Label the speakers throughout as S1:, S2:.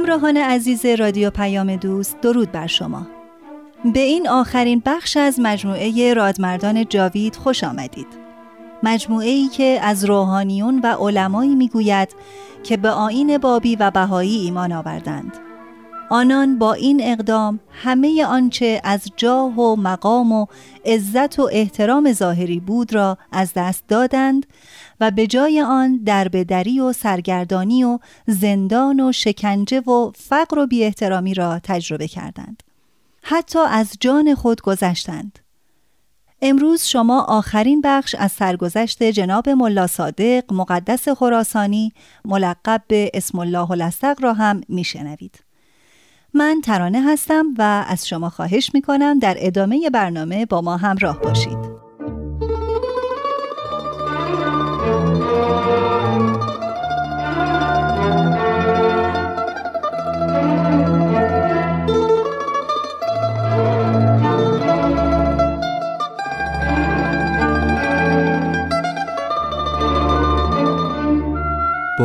S1: همراهان عزیز رادیو پیام دوست درود بر شما. به این آخرین بخش از مجموعه رادمردان جاوید خوش آمدید. مجموعه ای که از روحانیون و علمایی می‌گوید که به آین بابی و بهایی ایمان آوردند. آنان با این اقدام همه آنچه از جاه و مقام و عزت و احترام ظاهری بود را از دست دادند و به جای آن دربدری و سرگردانی و زندان و شکنجه و فقر و بی احترامی را تجربه کردند. حتی از جان خود گذشتند. امروز شما آخرین بخش از سرگذشت جناب ملا صادق مقدس خراسانی ملقب به اسم الله الاستق را هم میشنوید. من ترانه هستم و از شما خواهش می کنم در ادامه برنامه با ما همراه باشید.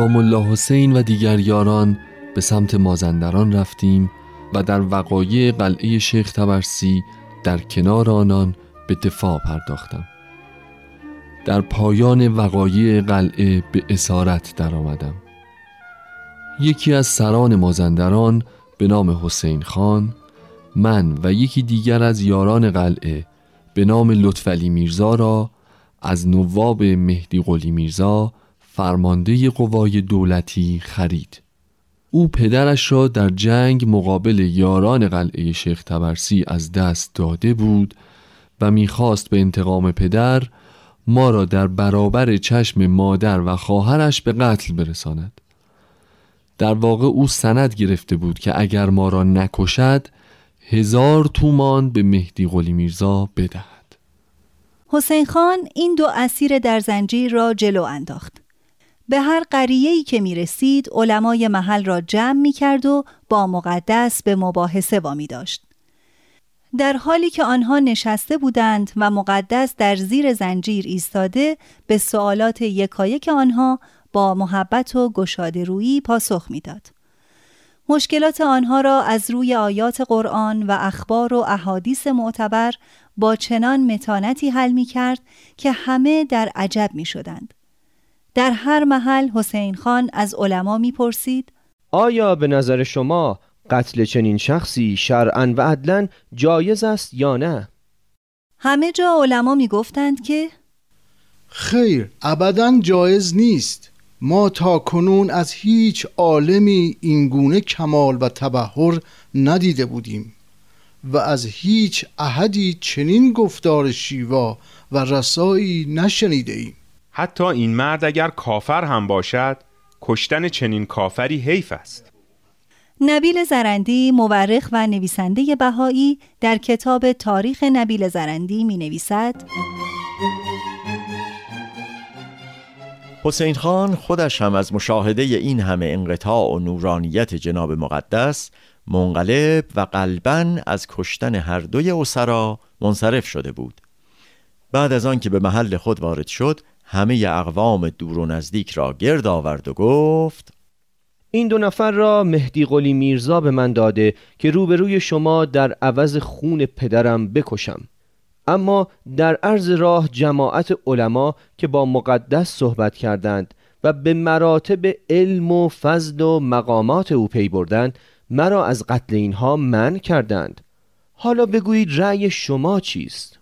S2: با ملا حسین و دیگر یاران به سمت مازندران رفتیم و در وقایع قلعه شیخ تبرسی در کنار آنان به دفاع پرداختم در پایان وقایع قلعه به اسارت درآمدم. یکی از سران مازندران به نام حسین خان من و یکی دیگر از یاران قلعه به نام لطفعلی میرزا را از نواب مهدی قلی میرزا فرمانده قوای دولتی خرید. او پدرش را در جنگ مقابل یاران قلعه شیخ تبرسی از دست داده بود و می‌خواست به انتقام پدر ما را در برابر چشم مادر و خواهرش به قتل برساند. در واقع او سند گرفته بود که اگر ما را نکشد هزار تومان به مهدی قلی میرزا بدهد.
S1: حسین خان این دو اسیر در زنجیر را جلو انداخت. به هر قریه‌ای که می رسید علمای محل را جمع می کرد و با مقدس به مباحثه وامی داشت. در حالی که آنها نشسته بودند و مقدس در زیر زنجیر ایستاده به سوالات یکایک آنها با محبت و گشاده رویی پاسخ می‌داد. مشکلات آنها را از روی آیات قرآن و اخبار و احادیث معتبر با چنان متانتی حل می کرد که همه در عجب می شدند. در هر محل حسین خان از علما می‌پرسید
S3: آیا به نظر شما قتل چنین شخصی شرعا و عدلا جایز است یا نه؟
S1: همه جا علما می‌گفتند که
S4: خیر ابدا جایز نیست ما تا کنون از هیچ عالمی اینگونه کمال و تبهر ندیده بودیم و از هیچ احدی چنین گفتار شیوا و رسایی نشنیده ایم
S5: حتی این مرد اگر کافر هم باشد کشتن چنین کافری حیف است.
S1: نبیل زرندی مورخ و نویسنده بهایی در کتاب تاریخ نبیل زرندی می نویسد
S6: حسین خان خودش هم از مشاهده این همه انقطاع و نورانیت جناب مقدس منقلب و قلبا از کشتن هر دوی اسرا منصرف شده بود. بعد از آن که به محل خود وارد شد همه اقوام دور و نزدیک را گرد آورد و گفت
S3: این دو نفر را مهدی قلی میرزا به من داده که روبروی شما در عوض خون پدرم بکشم اما در عرض راه جماعت علما که با مقدس صحبت کردند و به مراتب علم و فضل و مقامات او پی بردند مرا از قتل اینها من کردند حالا بگویید رأی شما چیست؟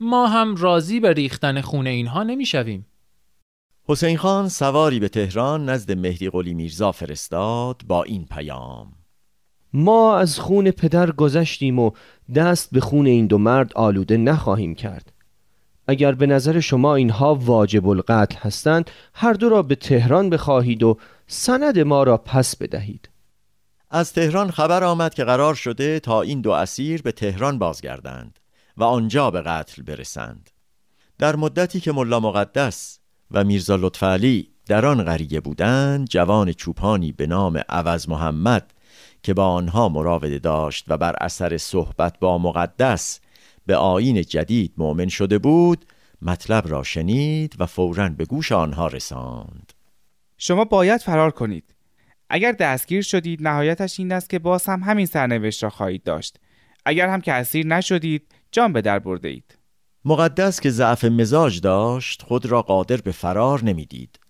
S7: ما هم راضی به ریختن خون اینها نمی‌شویم.
S6: حسین خان سواری به تهران نزد مهدی قلی میرزا فرستاد با این پیام.
S3: ما از خون پدر گذشتیم و دست به خون این دو مرد آلوده نخواهیم کرد. اگر به نظر شما اینها واجب القتل هستند هر دو را به تهران بخواهید و سند ما را پس بدهید.
S6: از تهران خبر آمد که قرار شده تا این دو اسیر به تهران بازگردند. و آنجا به قتل برسند. در مدتی که ملا مقدس و میرزا لطفعلی در آن قریه بودند جوان چوپانی به نام عوض محمد که با آنها مراوده داشت و بر اثر صحبت با مقدس به آین جدید مؤمن شده بود مطلب را شنید و فورا به گوش آنها رساند.
S8: شما باید فرار کنید. اگر دستگیر شدید نهایتش این است که باز هم همین سرنوشت را خواهید داشت. اگر هم که اسیر نشدید جان به در برده اید
S6: مقدس که ضعف مزاج داشت خود را قادر به فرار نمی‌دید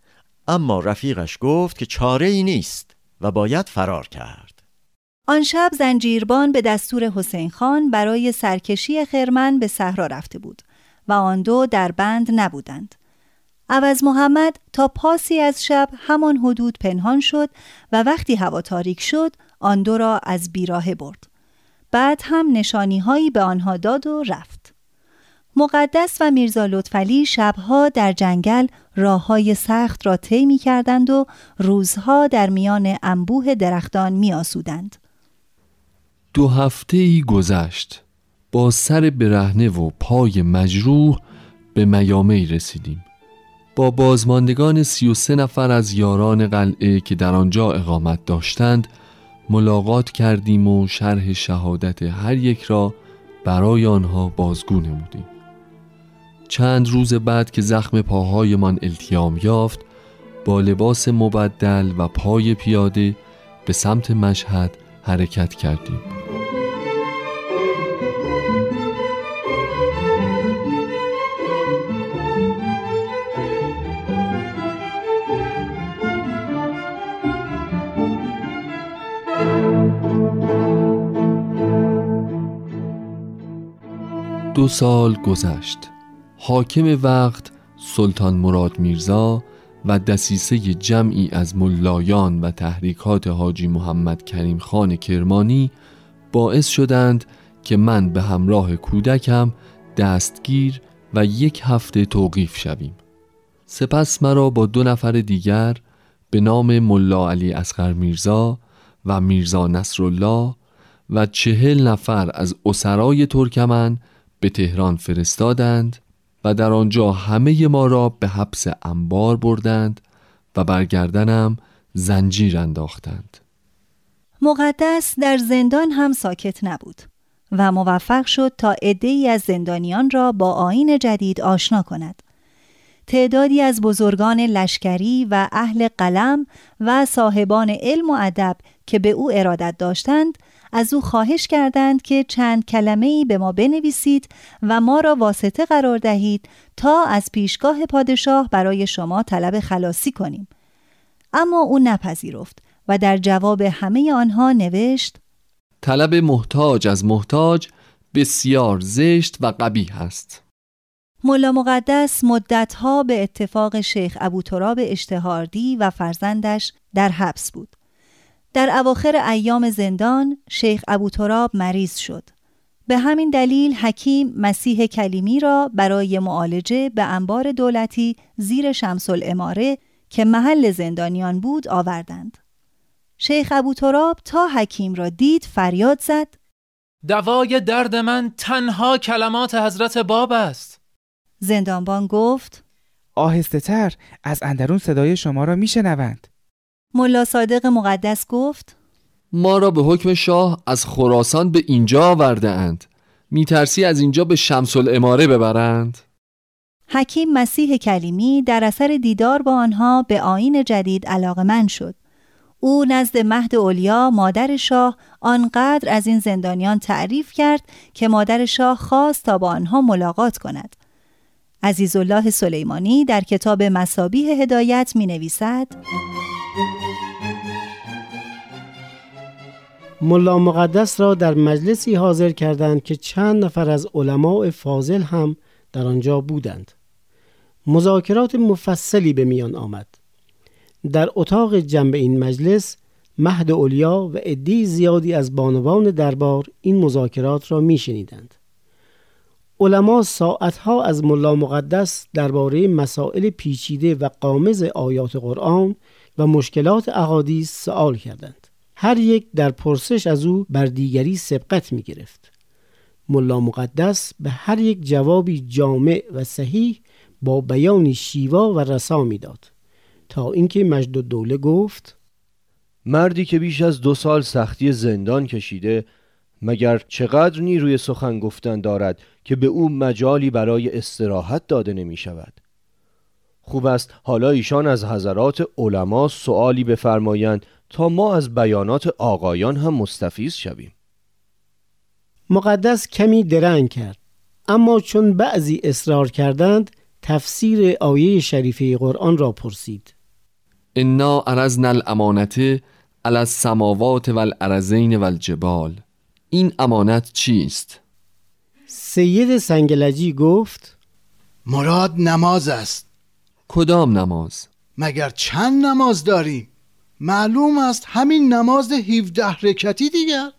S6: اما رفیقش گفت که چاره ای نیست و باید فرار کرد
S1: آن شب زنجیربان به دستور حسین خان برای سرکشی خرمن به صحرا رفته بود و آن دو در بند نبودند. عوض محمد تا پاسی از شب همان حدود پنهان شد و وقتی هوا تاریک شد آن دو را از بیراه برد. بعد هم نشانی هایی به آنها داد و رفت. مقدس و میرزا لطفلی شبها در جنگل راه های سخت را طی می کردند و روزها در میان انبوه درختان می آسودند.
S2: دو هفته ای گذشت با سر برهنه و پای مجروح به میامه رسیدیم با بازماندگان سی و سه نفر از یاران قلعه که در آنجا اقامت داشتند ملاقات کردیم و شرح شهادت هر یک را برای آنها بازگو نمودیم. چند روز بعد که زخم پاهایمان التیام یافت با لباس مبدل و پای پیاده به سمت مشهد حرکت کردیم. دو سال گذشت. حاکم وقت سلطان مراد میرزا و دسیسه جمعی از ملایان و تحریکات حاجی محمد کریم خان کرمانی باعث شدند که من به همراه کودکم دستگیر و یک هفته توقیف شویم. سپس مرا با دو نفر دیگر به نام ملا علی اسقر میرزا و میرزا نصرالله و چهل نفر از اسرای ترکمن به تهران فرستادند و در آنجا همه ما را به حبس انبار بردند و برگردنم زنجیر انداختند.
S1: مقدس در زندان هم ساکت نبود و موفق شد تا عدهای از زندانیان را با آین جدید آشنا کند. تعدادی از بزرگان لشکری و اهل قلم و صاحبان علم و ادب که به او ارادت داشتند از او خواهش کردند که چند کلمه ای به ما بنویسید و ما را واسطه قرار دهید تا از پیشگاه پادشاه برای شما طلب خلاصی کنیم. اما او نپذیرفت و در جواب همه آنها نوشت
S2: طلب محتاج از محتاج بسیار زشت و قبیح است.
S1: ملا مقدس مدتها به اتفاق شیخ ابو تراب اشتهاردی و فرزندش در حبس بود. در اواخر ایام زندان شیخ ابو تراب مریض شد. به همین دلیل حکیم مسیح کلیمی را برای معالجه به انبار دولتی زیر شمس الاماره که محل زندانیان بود آوردند. شیخ ابو تراب تا حکیم را دید فریاد زد
S7: دوای درد من تنها کلمات حضرت باب است
S1: زندانبان گفت
S8: آهسته تر از اندرون صدای شما را میشنوند
S1: ملا صادق مقدس گفت
S2: ما را به حکم شاه از خراسان به اینجا آورده اند میترسی از اینجا به شمس الاماره ببرند
S1: حکیم مسیح کلیمی در اثر دیدار با آنها به آین جدید من شد. او نزد مهد اولیا مادر شاه آنقدر از این زندانیان تعریف کرد که مادر شاه خواست تا با آنها ملاقات کند. عزیزالله سلیمانی در کتاب مسابیه هدایت می نویسد
S9: ملا مقدس را در مجلسی حاضر کردند که چند نفر از علماء فاضل هم در آنجا بودند. مذاکرات مفصلی به میان آمد. در اتاق جنب این مجلس مهد اولیا و عدی زیادی از بانوان دربار این مذاکرات را میشنیدند. علما ساعتها از ملا مقدس درباره مسائل پیچیده و قامز آیات قرآن و مشکلات احادیث سوال کردند. هر یک در پرسش از او بر دیگری سبقت می گرفت. ملا مقدس به هر یک جوابی جامع و صحیح با بیانی شیوا و رسا می‌داد تا اینکه مجد و دوله گفت
S3: مردی که بیش از دو سال سختی زندان کشیده مگر چقدر نیروی سخن گفتن دارد که به او مجالی برای استراحت داده نمی شود خوب است. حالا ایشان از حضرات علما سوالی بفرمایند تا ما از بیانات آقایان هم مستفیز شویم.
S9: مقدس کمی درنگ کرد اما چون بعضی اصرار کردند تفسیر آیه شریفه قرآن را پرسید.
S2: انا ارزنا الامانت علی السماوات و الارزین و الجبال این امانت چیست؟
S9: سید سنگلجی گفت
S4: مراد نماز است.
S2: کدام نماز؟
S4: مگر چند نماز داریم؟ معلوم است همین نماز 17 رکتی دیگر.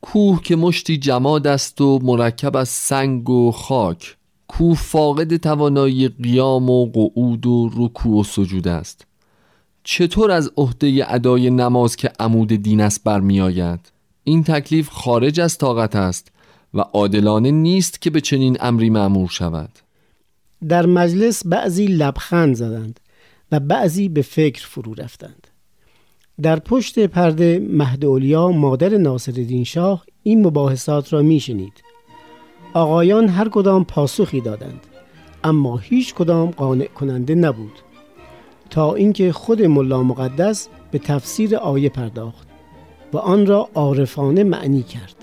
S2: کوه که مشتی جماد است و مرکب از سنگ و خاک. کوه فاقد توانایی قیام و قعود و رکوع و سجود است. چطور از عهده ادای نماز که عمود دین است برمیآید؟ این تکلیف خارج از طاقت است و عادلانه نیست که به چنین امری معمور شود.
S9: در مجلس بعضی لبخند زدند و بعضی به فکر فرو رفتند. در پشت پرده مهد مادر ناصرالدین شاه این مباحثات را میشنید. آقایان هر کدام پاسخی دادند اما هیچ کدام قانع کننده نبود. تا اینکه خود ملا مقدس به تفسیر آیه پرداخت و آن را عارفانه معنی کرد.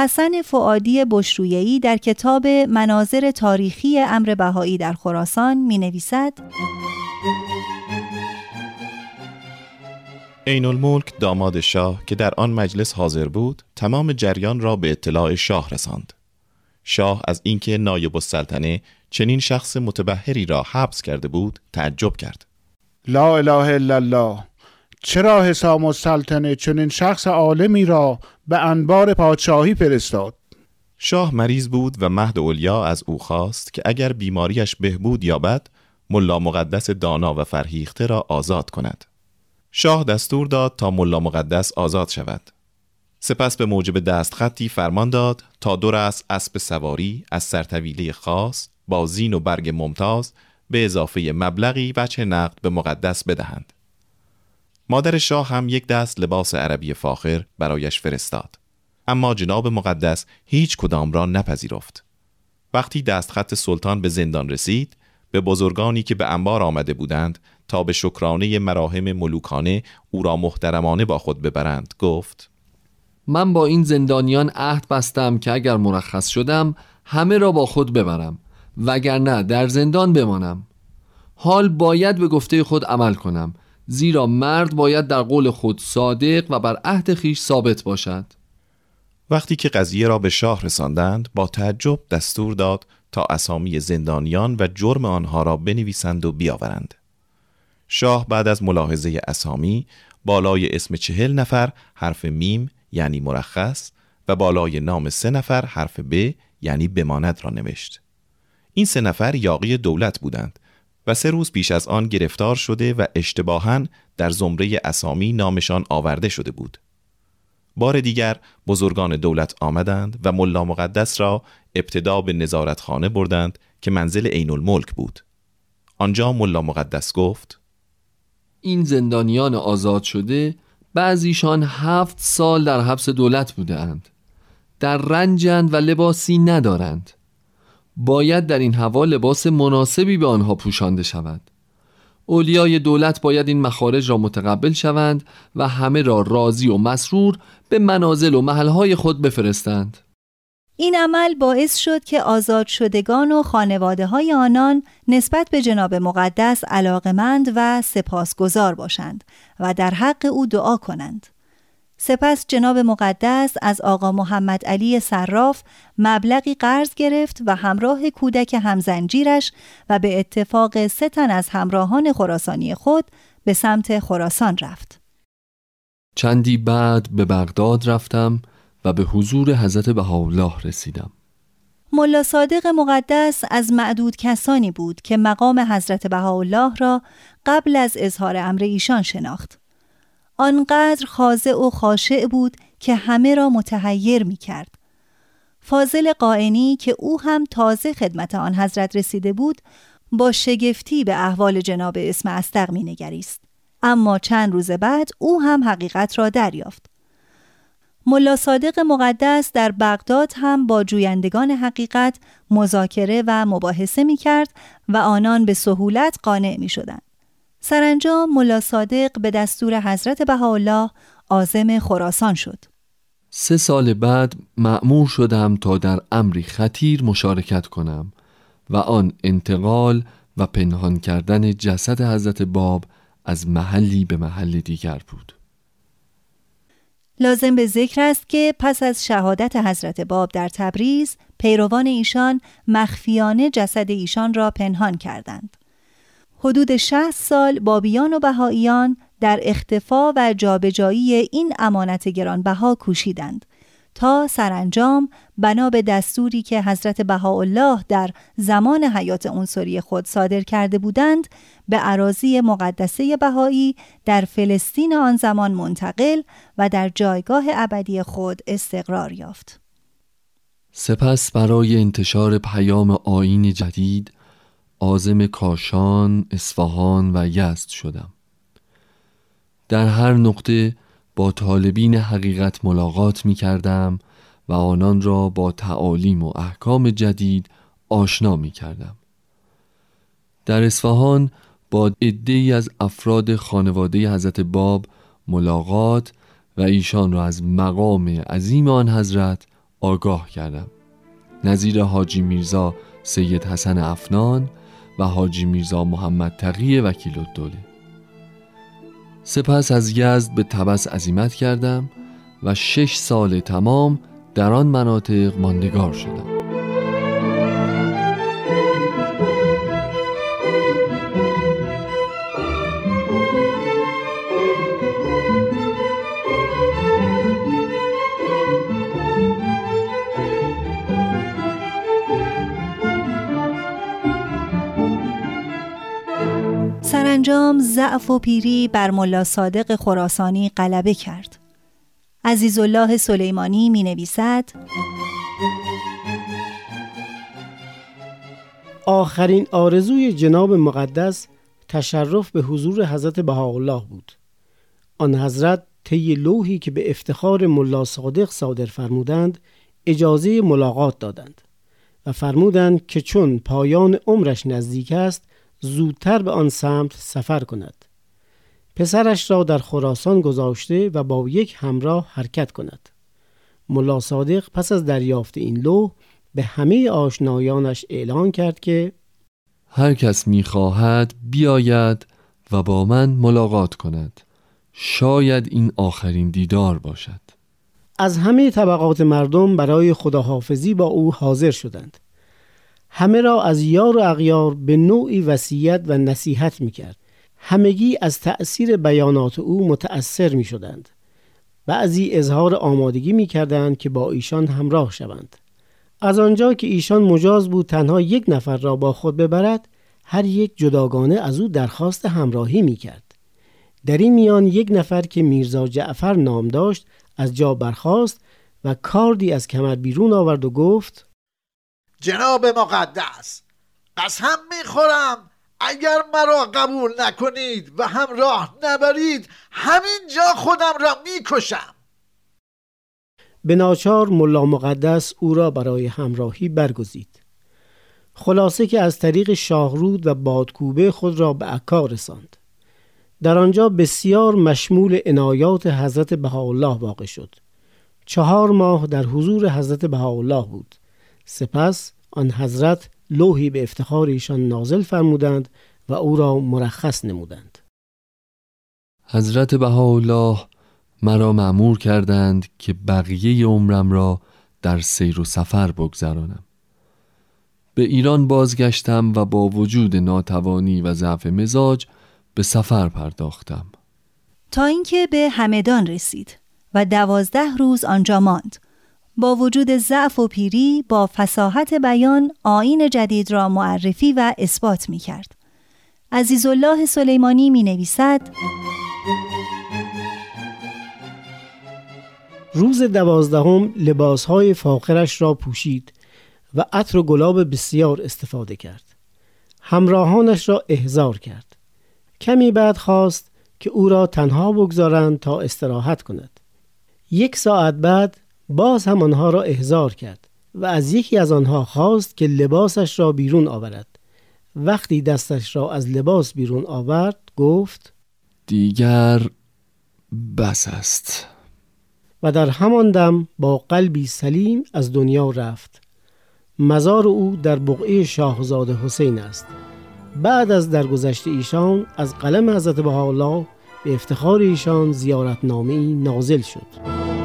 S1: حسن فعادی بشرویهی در کتاب مناظر تاریخی امر بهایی در خراسان می نویسد
S10: عین الملک داماد شاه که در آن مجلس حاضر بود تمام جریان را به اطلاع شاه رساند. شاه از اینکه نایب السلطنه چنین شخص متبهری را حبس کرده بود تعجب کرد.
S11: لا اله الا الله. چرا حسام السلطنه چنین شخص عالمی را به انبار پادشاهی فرستاد؟
S10: شاه مریض بود و مهد اولیا از او خواست که اگر بیماریش بهبود یابد ملا مقدس دانا و فرهیخته را آزاد کند. شاه دستور داد تا ملا مقدس آزاد شود. سپس به موجب دستخطی فرمان داد تا دور از اسب سواری از سرطویله خاص با زین و برگ ممتاز به اضافه مبلغی وچه نقد به مقدس بدهند. مادر شاه هم یک دست لباس عربی فاخر برایش فرستاد. اما جناب مقدس هیچ کدام را نپذیرفت. وقتی دستخط سلطان به زندان رسید به بزرگانی که به انبار آمده بودند تا به شکرانه مراهم ملوکانه او را محترمانه با خود ببرند گفت
S2: من با این زندانیان عهد بستم که اگر مرخص شدم همه را با خود ببرم وگرنه در زندان بمانم. حال باید به گفته خود عمل کنم. زیرا مرد باید در قول خود صادق و بر عهد خیش ثابت باشد.
S10: وقتی که قضیه را به شاه رساندند با تعجب دستور داد تا اسامی زندانیان و جرم آنها را بنویسند و بیاورند. شاه بعد از ملاحظه اسامی بالای اسم چهل نفر حرف میم یعنی مرخص و بالای نام سه نفر حرف ب یعنی بماند را نوشت. این سه نفر یاقی دولت بودند و سه روز پیش از آن گرفتار شده و اشتباها در زمره اسامی نامشان آورده شده بود. بار دیگر بزرگان دولت آمدند و ملا مقدس را ابتدا به نظارتخانه بردند که منزل عین الملک بود. آنجا ملا مقدس گفت
S2: این زندانیان آزاد شده بعضیشان هفت سال در حبس دولت بوده اند. در رنجند و لباسی ندارند. باید در این هوا لباس مناسبی به آنها پوشانده شود اولیای دولت باید این مخارج را متقبل شوند و همه را راضی و مسرور به منازل و محلهای خود بفرستند
S1: این عمل باعث شد که آزاد شدگان و خانواده های آنان نسبت به جناب مقدس علاقمند و سپاسگزار باشند و در حق او دعا کنند. سپس جناب مقدس از آقا محمد علی صراف مبلغی قرض گرفت و همراه کودک همزنجیرش و به اتفاق سه تن از همراهان خراسانی خود به سمت خراسان رفت.
S2: چندی بعد به بغداد رفتم و به حضور حضرت بهاءالله رسیدم.
S1: ملا صادق مقدس از معدود کسانی بود که مقام حضرت بهاءالله را قبل از اظهار امر ایشان شناخت. آنقدر خاضع و خاشع بود که همه را متحیر می کرد. فاضل قائنی که او هم تازه خدمت آن حضرت رسیده بود با شگفتی به احوال جناب اسم استق می نگریست. اما چند روز بعد او هم حقیقت را دریافت. ملا صادق مقدس در بغداد هم با جویندگان حقیقت مذاکره و مباحثه می کرد و آنان به سهولت قانع می شدند. سرانجام ملا صادق به دستور حضرت بهاءالله عازم خراسان شد.
S2: سه سال بعد معمور شدم تا در امری خطیر مشارکت کنم و آن انتقال و پنهان کردن جسد حضرت باب از محلی به محل دیگر بود.
S1: لازم به ذکر است که پس از شهادت حضرت باب در تبریز پیروان ایشان مخفیانه جسد ایشان را پنهان کردند. حدود 60 سال بابیان و بهاییان در اختفا و جابجایی این امانت گرانبها کوشیدند تا سرانجام بنا به دستوری که حضرت بهاءالله در زمان حیات عنصری خود صادر کرده بودند به عراضی مقدسه بهایی در فلسطین آن زمان منتقل و در جایگاه ابدی خود استقرار یافت.
S2: سپس برای انتشار پیام آین جدید آزم کاشان، اصفهان و یزد شدم. در هر نقطه با طالبین حقیقت ملاقات می کردم و آنان را با تعالیم و احکام جدید آشنا می کردم. در اصفهان با عده از افراد خانواده حضرت باب ملاقات و ایشان را از مقام عظیم آن حضرت آگاه کردم نظیر حاجی میرزا سید حسن افنان و حاجی میرزا محمد تقی وکیل الدوله. سپس از یزد به تبس عزیمت کردم و شش سال تمام در آن مناطق ماندگار شدم.
S1: سرانجام ضعف و پیری بر ملا صادق خراسانی غلبه کرد. عزیزالله سلیمانی می نویسد
S9: آخرین آرزوی جناب مقدس تشرف به حضور حضرت بهاءالله بود. آن حضرت طی لوحی که به افتخار ملا صادق صادر فرمودند اجازه ملاقات دادند و فرمودند که چون پایان عمرش نزدیک است زودتر به آن سمت سفر کند. پسرش را در خراسان گذاشته و با یک همراه حرکت کند. ملا صادق پس از دریافت این لوح به همه آشنایانش اعلان کرد که
S2: هر کس می‌خواهد بیاید و با من ملاقات کند. شاید این آخرین دیدار باشد.
S9: از همه طبقات مردم برای خداحافظی با او حاضر شدند. همه را از یار و اغیار به نوعی وصیت و نصیحت می کرد. همگی از تأثیر بیانات او متأثر می شدند. بعضی اظهار آمادگی می کردند که با ایشان همراه شوند. از آنجا که ایشان مجاز بود تنها یک نفر را با خود ببرد هر یک جداگانه از او درخواست همراهی می کرد. در این میان یک نفر که میرزا جعفر نام داشت از جا برخاست و کاردی از کمر بیرون آورد و گفت
S12: جناب مقدس. قسم می‌خورم. اگر مرا قبول نکنید و همراه نبرید همینجا خودم را می‌کشم.
S9: به ناچار ملا مقدس او را برای همراهی برگزید. خلاصه که از طریق شاهرود و بادکوبه خود را به عکا رساند. در آنجا بسیار مشمول عنایات حضرت بهاءالله واقع شد. چهار ماه در حضور حضرت بهاءالله بود. سپس آن حضرت لوحی به افتخار ایشان نازل فرمودند و او را مرخص نمودند.
S2: حضرت بهاءالله مرا معمور کردند که بقیه عمرم را در سیر و سفر بگذرانم. به ایران بازگشتم و با وجود ناتوانی و ضعف مزاج به سفر پرداختم.
S1: تا اینکه به همدان رسید و دوازده روز آنجا ماند. با وجود ضعف و پیری با فساحت بیان آین جدید را معرفی و اثبات می کرد. عزیزالله سلیمانی می نویسد
S9: روز دوازدهم لباسهای فاخرش را پوشید و عطر و گلاب بسیار استفاده کرد. همراهانش را احضار کرد. کمی بعد خواست که او را تنها بگذارند تا استراحت کند. یک ساعت بعد باز هم آنها را احضار کرد و از یکی از آنها خواست که لباسش را بیرون آورد. وقتی دستش را از لباس بیرون آورد گفت
S2: دیگر بس است.
S9: و در همان دم با قلبی سلیم از دنیا رفت. مزار او در بقعه شاهزاده حسین است. بعد از درگذشت ایشان از قلم حضرت بهاءالله به افتخار ایشان زیارتنامه نازل شد.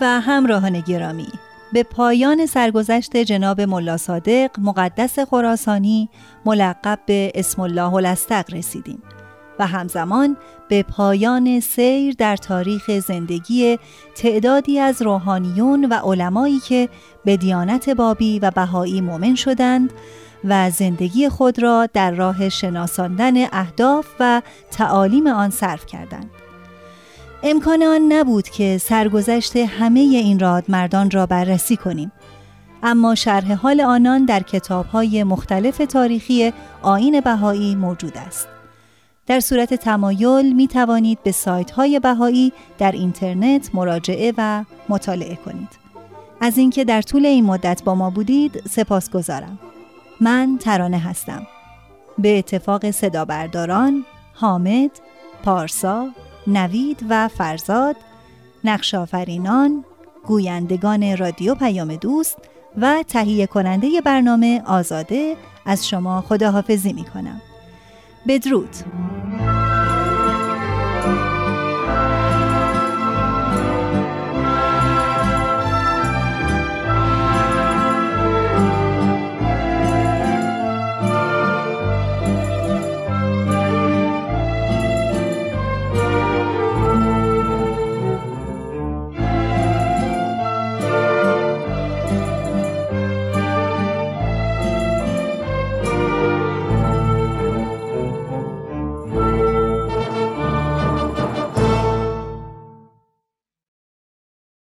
S1: و همراهان گرامی به پایان سرگذشت جناب ملا صادق مقدس خراسانی ملقب به اسم الله الاستق رسیدیم و همزمان به پایان سیر در تاریخ زندگی تعدادی از روحانیون و علمایی که به دیانت بابی و بهایی مؤمن شدند و زندگی خود را در راه شناساندن اهداف و تعالیم آن صرف کردند. امکان آن نبود که سرگذشت همه این رادمردان را بررسی کنیم. اما شرح حال آنان در کتابهای مختلف تاریخی آین بهایی موجود است. در صورت تمایل می توانید به سایت های بهایی در اینترنت مراجعه و مطالعه کنید. از اینکه در طول این مدت با ما بودید سپاس گذارم من ترانه هستم. به اتفاق صدا برداران حامد پارسا نوید و فرزاد نقشافرینان گویندگان رادیو پیام دوست و تهیه کننده برنامه آزاده از شما خداحافظی می کنم بدرود.